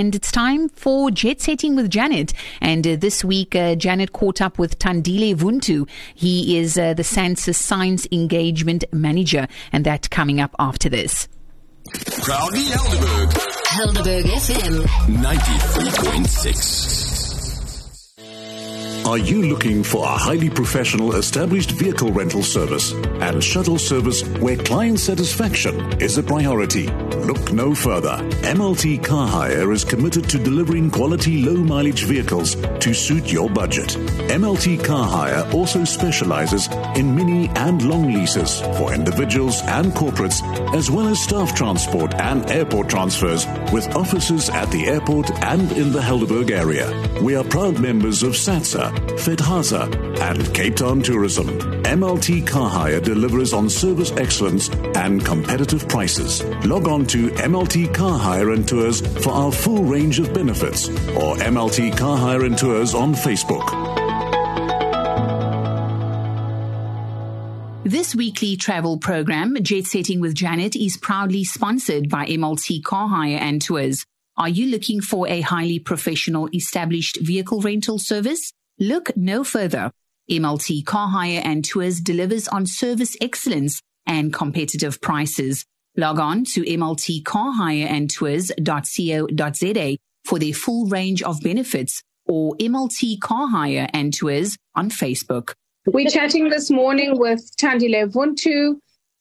and it's time for Jet Setting with Janet. And uh, this week, uh, Janet caught up with Tandile Vuntu. He is uh, the SANSA Science Engagement Manager, and that coming up after this. Proudly Helderberg. Helderberg FM 93.6. Are you looking for a highly professional established vehicle rental service and shuttle service where client satisfaction is a priority? Look no further. MLT Car Hire is committed to delivering quality low mileage vehicles to suit your budget. MLT Car Hire also specializes in mini and long leases for individuals and corporates, as well as staff transport and airport transfers with offices at the airport and in the Helderberg area. We are proud members of SATSA, FedHasa, and Cape Town Tourism. MLT Car Hire delivers on service excellence and competitive prices. Log on to MLT Car Hire and Tours for our full range of benefits or MLT Car Hire and Tours on Facebook. This weekly travel program, Jet Setting with Janet, is proudly sponsored by MLT Car Hire and Tours. Are you looking for a highly professional established vehicle rental service? Look no further. MLT Car Hire and Tours delivers on service excellence and competitive prices. Log on to mltcarhireandtours.co.za for their full range of benefits or MLT Car Hire and Tours on Facebook. We're chatting this morning with Tandile Vuntu,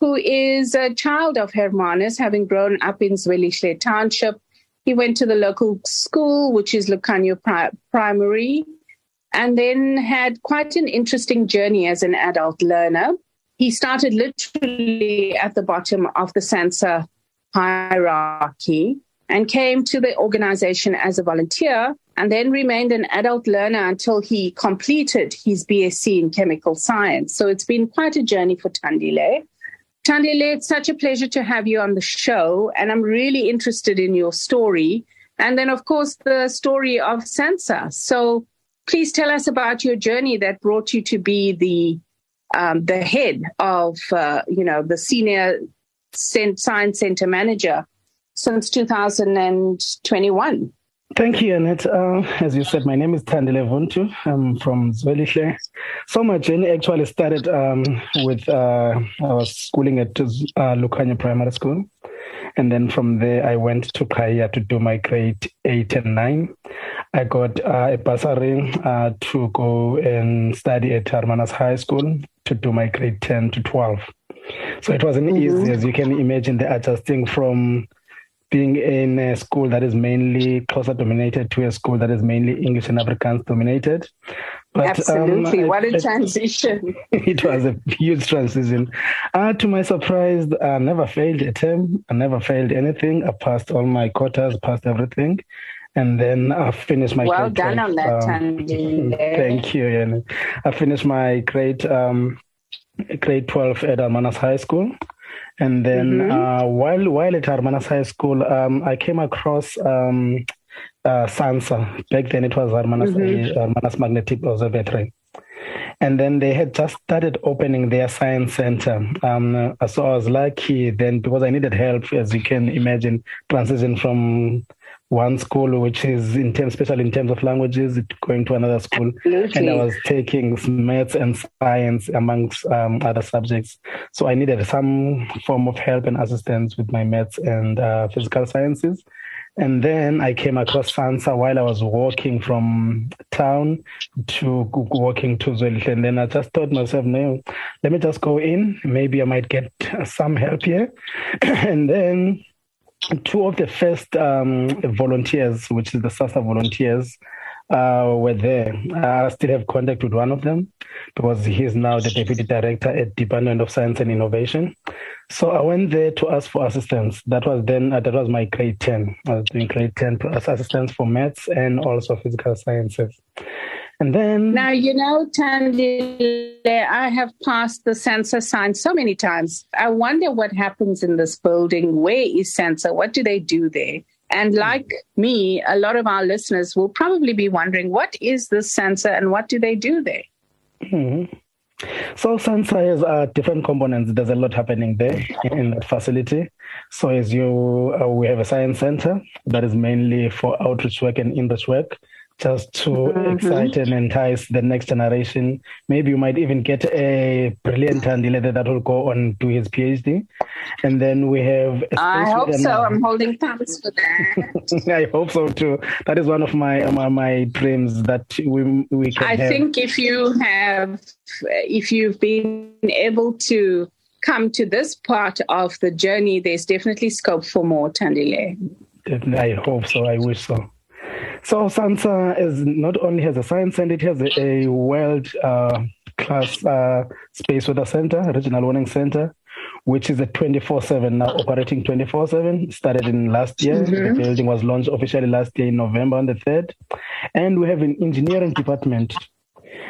who is a child of Hermanus, having grown up in Zwelihle Township. He went to the local school, which is Lukhanyo Pri- Primary, and then had quite an interesting journey as an adult learner. He started literally at the bottom of the SANSA hierarchy and came to the organization as a volunteer and then remained an adult learner until he completed his BSc in chemical science. So it's been quite a journey for Tandile. Tandile, it's such a pleasure to have you on the show, and I'm really interested in your story. And then, of course, the story of SANSA. So please tell us about your journey that brought you to be the um, the head of uh, you know the senior science center manager since 2021. Thank you, Annette. Uh, as you said, my name is Tandile Vuntu. I'm from Zwelihle. So my journey actually started um, with uh, I was schooling at uh, Lukhanyo Primary School. And then from there, I went to Kaya to do my grade eight and nine. I got uh, a bursary uh, to go and study at Hermanus High School to do my grade 10 to 12. So it wasn't mm-hmm. easy, as you can imagine, the adjusting from being in a school that is mainly Xhosa dominated to a school that is mainly English and Afrikaans dominated. But, Absolutely. Um, what a transition. it was a huge transition. Uh, to my surprise, I never failed a term. I never failed anything. I passed all my quotas, passed everything. And then I finished my well done 12, on that, um, Thank you. Yanni. I finished my grade um, grade 12 at Hermanus High School. And then mm-hmm. uh, while while at Hermanus High School, um, I came across um, uh, SANSA. Back then it was Hermanus, mm-hmm. Hermanus Magnetic Observatory. And then they had just started opening their science center. Um, so I was lucky then because I needed help, as you can imagine, transition from one school, which is in terms, especially in terms of languages, going to another school, Absolutely. and I was taking maths and science amongst um, other subjects. So I needed some form of help and assistance with my maths and uh, physical sciences. And then I came across SANSA while I was walking from town to walking to Zwelihle. And then I just thought myself, no, let me just go in. Maybe I might get some help here. and then two of the first um, volunteers, which is the SASA volunteers, uh, were there. I still have contact with one of them because he's now the deputy director at Department of Science and Innovation. So I went there to ask for assistance. That was then uh, that was my grade ten. I was doing grade ten to assistance for maths and also physical sciences. And then now you know, Tandy, I have passed the SANSA sign so many times. I wonder what happens in this building. Where is SANSA? What do they do there? And like me, a lot of our listeners will probably be wondering, what is this SANSA and what do they do there? Mm-hmm. So SANSA has uh, different components. There's a lot happening there in that facility. So as you, uh, we have a science center that is mainly for outreach work and inreach work just to mm-hmm. excite and entice the next generation. Maybe you might even get a brilliant candidate that will go on to his PhD. And then we have. I hope so. I'm holding thumbs for that. I hope so too. That is one of my my, my dreams that we we can. I have. think if you have, if you've been able to come to this part of the journey, there's definitely scope for more, Tandile. I hope so. I wish so. So SANSA is not only has a science center, it has a, a world uh, class uh, space weather center, regional warning center, which is a 24/7 now operating 24/7. Started in last year. Mm-hmm. The building was launched officially last year in November on the third, and we have an engineering department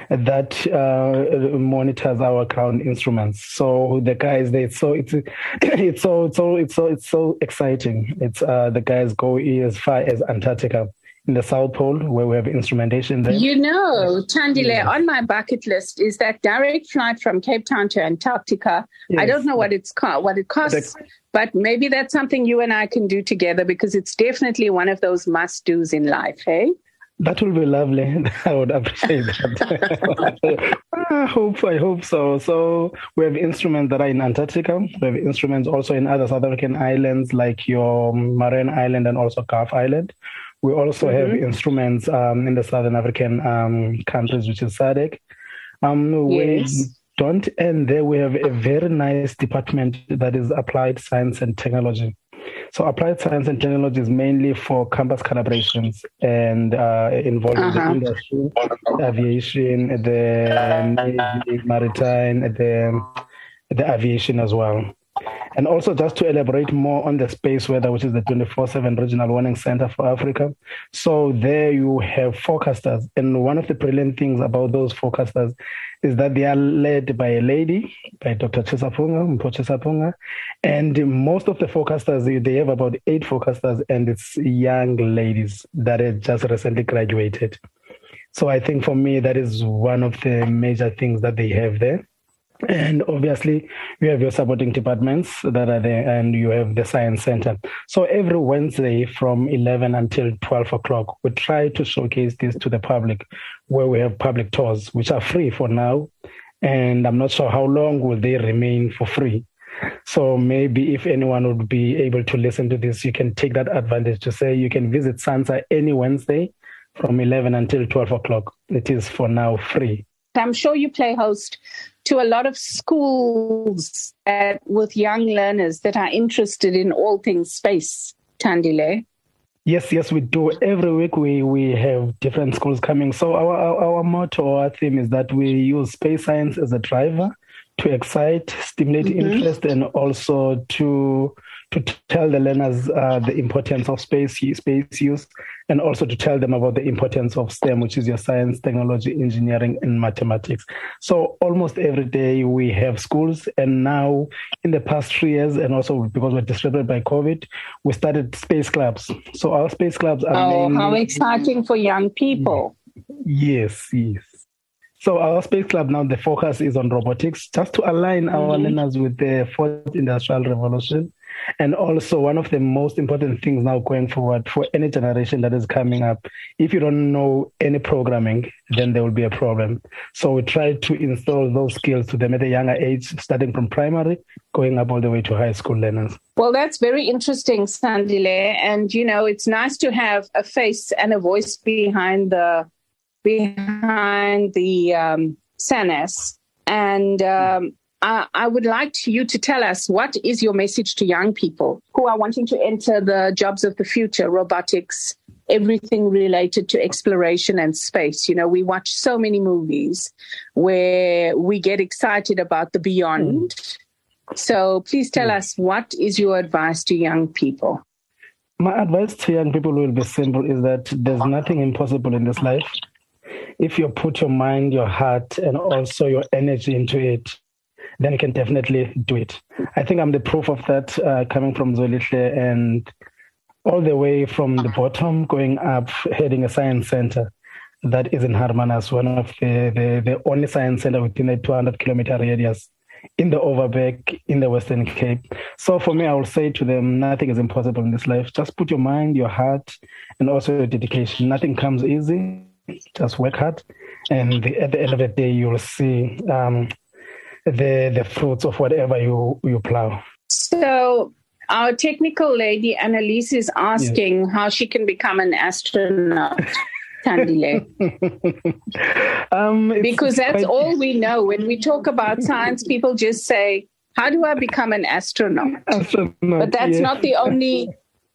that uh, monitors our ground instruments. So the guys, they so it's it's so it's so it's so it's so exciting. It's uh, the guys go as far as Antarctica in the South Pole where we have instrumentation there. You know, Tandile, yeah. on my bucket list is that direct flight from Cape Town to Antarctica. Yes. I don't know what it's called, what it costs, the, but maybe that's something you and I can do together because it's definitely one of those must dos in life, hey? That will be lovely. I would appreciate that. I hope I hope so. So we have instruments that are in Antarctica. We have instruments also in other South African islands like your Marion Island and also Gough Island. We also mm-hmm. have instruments um, in the Southern African um, countries, which is SADC. Um, yes. We don't end there. We have a very nice department that is applied science and technology. So applied science and technology is mainly for campus collaborations and uh, involving uh-huh. the industry, aviation, the Navy, maritime, the, the aviation as well. And also, just to elaborate more on the space weather, which is the 24 7 Regional Warning Center for Africa. So, there you have forecasters. And one of the brilliant things about those forecasters is that they are led by a lady, by Dr. Tshisaphungo, Mpho Tshisaphungo. And most of the forecasters, they have about eight forecasters, and it's young ladies that have just recently graduated. So, I think for me, that is one of the major things that they have there. And obviously, you have your supporting departments that are there, and you have the science center. So every Wednesday from 11 until 12 o'clock, we try to showcase this to the public, where we have public tours, which are free for now. And I'm not sure how long will they remain for free. So maybe if anyone would be able to listen to this, you can take that advantage to say you can visit SANSA any Wednesday from 11 until 12 o'clock. It is for now free. I'm sure you play host to a lot of schools that, with young learners that are interested in all things space, Tandile. Yes, yes, we do. Every week we, we have different schools coming. So our, our, our motto, our theme is that we use space science as a driver to excite, stimulate mm-hmm. interest, and also to to tell the learners uh, the importance of space space use, and also to tell them about the importance of STEM, which is your science, technology, engineering, and mathematics. So almost every day we have schools, and now in the past three years, and also because we're disrupted by COVID, we started space clubs. So our space clubs are oh, mainly, how exciting for young people! Yes, yes. So our space club now, the focus is on robotics, just to align mm-hmm. our learners with the fourth industrial revolution. And also one of the most important things now going forward for any generation that is coming up, if you don't know any programming, then there will be a problem. So we try to install those skills to them at a younger age, starting from primary, going up all the way to high school learners. Well, that's very interesting, Sandile. And, you know, it's nice to have a face and a voice behind the behind the um, SANAS. And um, I, I, would like you to tell us what is your message to young people who are wanting to enter the jobs of the future, robotics, everything related to exploration and space. You know, we watch so many movies where we get excited about the beyond. Mm. So please tell mm. us what is your advice to young people? My advice to young people will be simple is that there's nothing impossible in this life if you put your mind, your heart, and also your energy into it, then you can definitely do it. I think I'm the proof of that uh, coming from Zwelihle and all the way from the bottom going up, heading a science center that is in Hermanus, one of the, the, the only science center within a 200 kilometer radius in the Overberg in the Western Cape. So for me, I will say to them, nothing is impossible in this life. Just put your mind, your heart, and also your dedication. Nothing comes easy. Just work hard, and the, at the end of the day, you will see um, the the fruits of whatever you you plow. So our technical lady Annalise is asking yes. how she can become an astronaut. Tandile. um, because that's all we know. When we talk about science, people just say, How do I become an astronaut? astronaut but that's yes. not the only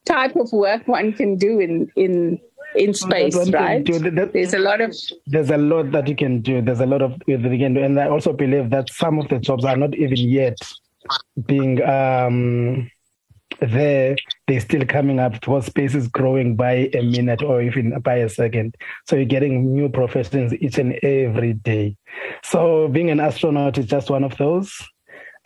type of work one can do in, in in space, right? That, there's a lot of there's a lot that you can do. There's a lot of that you can do, and I also believe that some of the jobs are not even yet being um, there they're still coming up because space is growing by a minute or even by a second. So you're getting new professions each and every day. So being an astronaut is just one of those.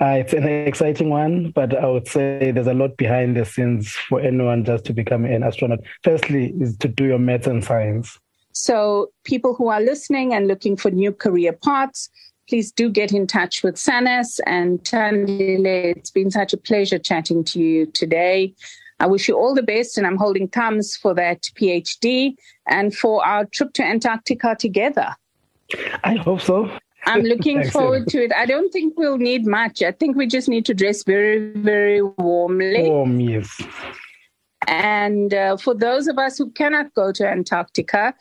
Uh, it's an exciting one, but I would say there's a lot behind the scenes for anyone just to become an astronaut. Firstly, is to do your maths and science. So people who are listening and looking for new career paths, please do get in touch with SANAS and Tandile. It's been such a pleasure chatting to you today. I wish you all the best, and I'm holding thumbs for that PhD and for our trip to Antarctica together. I hope so. I'm looking forward to it. I don't think we'll need much. I think we just need to dress very, very warmly. Warm, yes. And uh, for those of us who cannot go to Antarctica,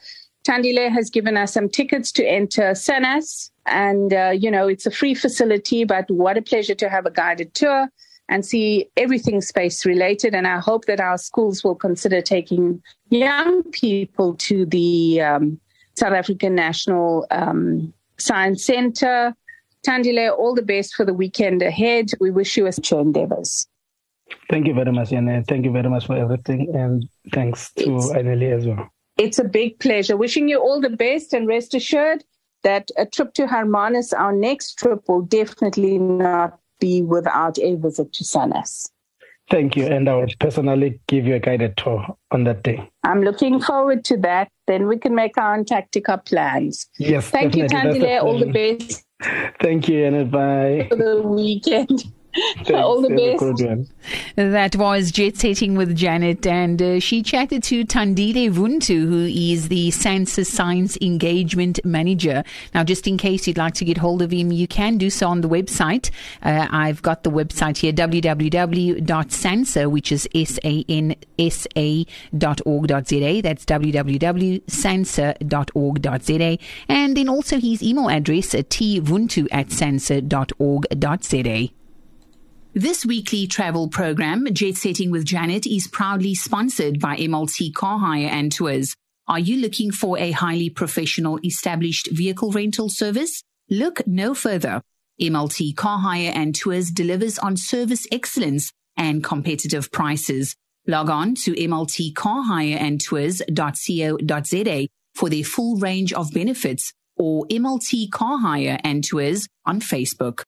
Tandile has given us some tickets to enter SANAS. And, uh, you know, it's a free facility, but what a pleasure to have a guided tour and see everything space related. And I hope that our schools will consider taking young people to the um, South African National um, Science Center. Tandile, all the best for the weekend ahead. We wish you a future endeavors. Thank you very much, and thank you very much for everything. And thanks to Annelie as well. It's a big pleasure. Wishing you all the best and rest assured that a trip to Hermanus, our next trip, will definitely not be without a visit to SANAS. Thank you. And I will personally give you a guided tour on that day. I'm looking forward to that. Then we can make our Antarctica plans. Yes. Thank you, Tandile. All the best. Thank you, and bye. For the weekend. All the best. That was Jet Setting with Janet, and uh, she chatted to Tandile Vuntu, who is the SANSA Science Engagement Manager. Now, just in case you'd like to get hold of him, you can do so on the website. Uh, I've got the website here, www.sansa, which is S-A-N-S-A dot org dot Z-A. That's www.sansa.org.za. And then also his email address, tvuntu at sansa.org.za. This weekly travel program, Jet Setting with Janet, is proudly sponsored by MLT Car Hire and Tours. Are you looking for a highly professional established vehicle rental service? Look no further. MLT Car Hire and Tours delivers on service excellence and competitive prices. Log on to mltcarhireandtours.co.za for their full range of benefits or MLT Car Hire and Tours on Facebook.